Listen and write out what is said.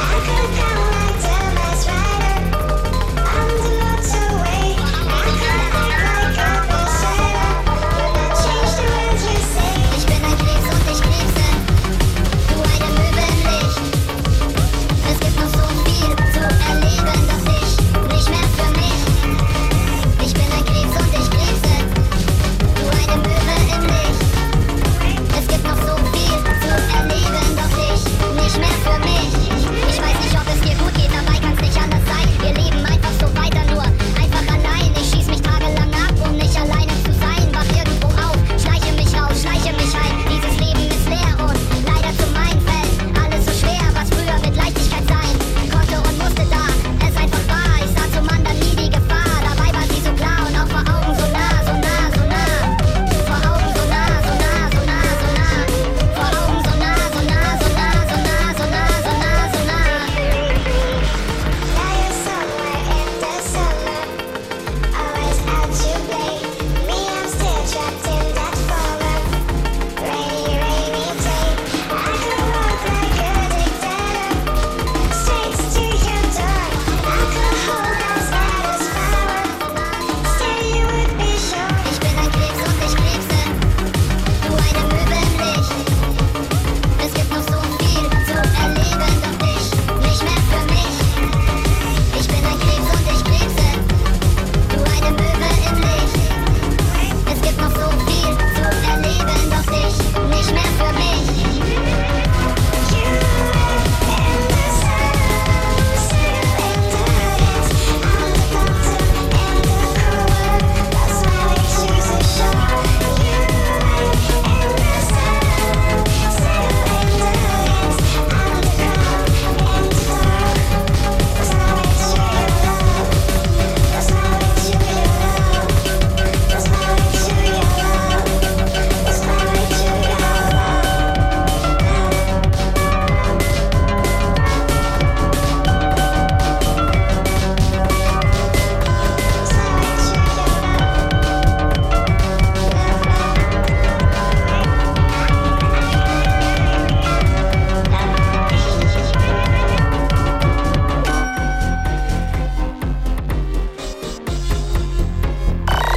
I can't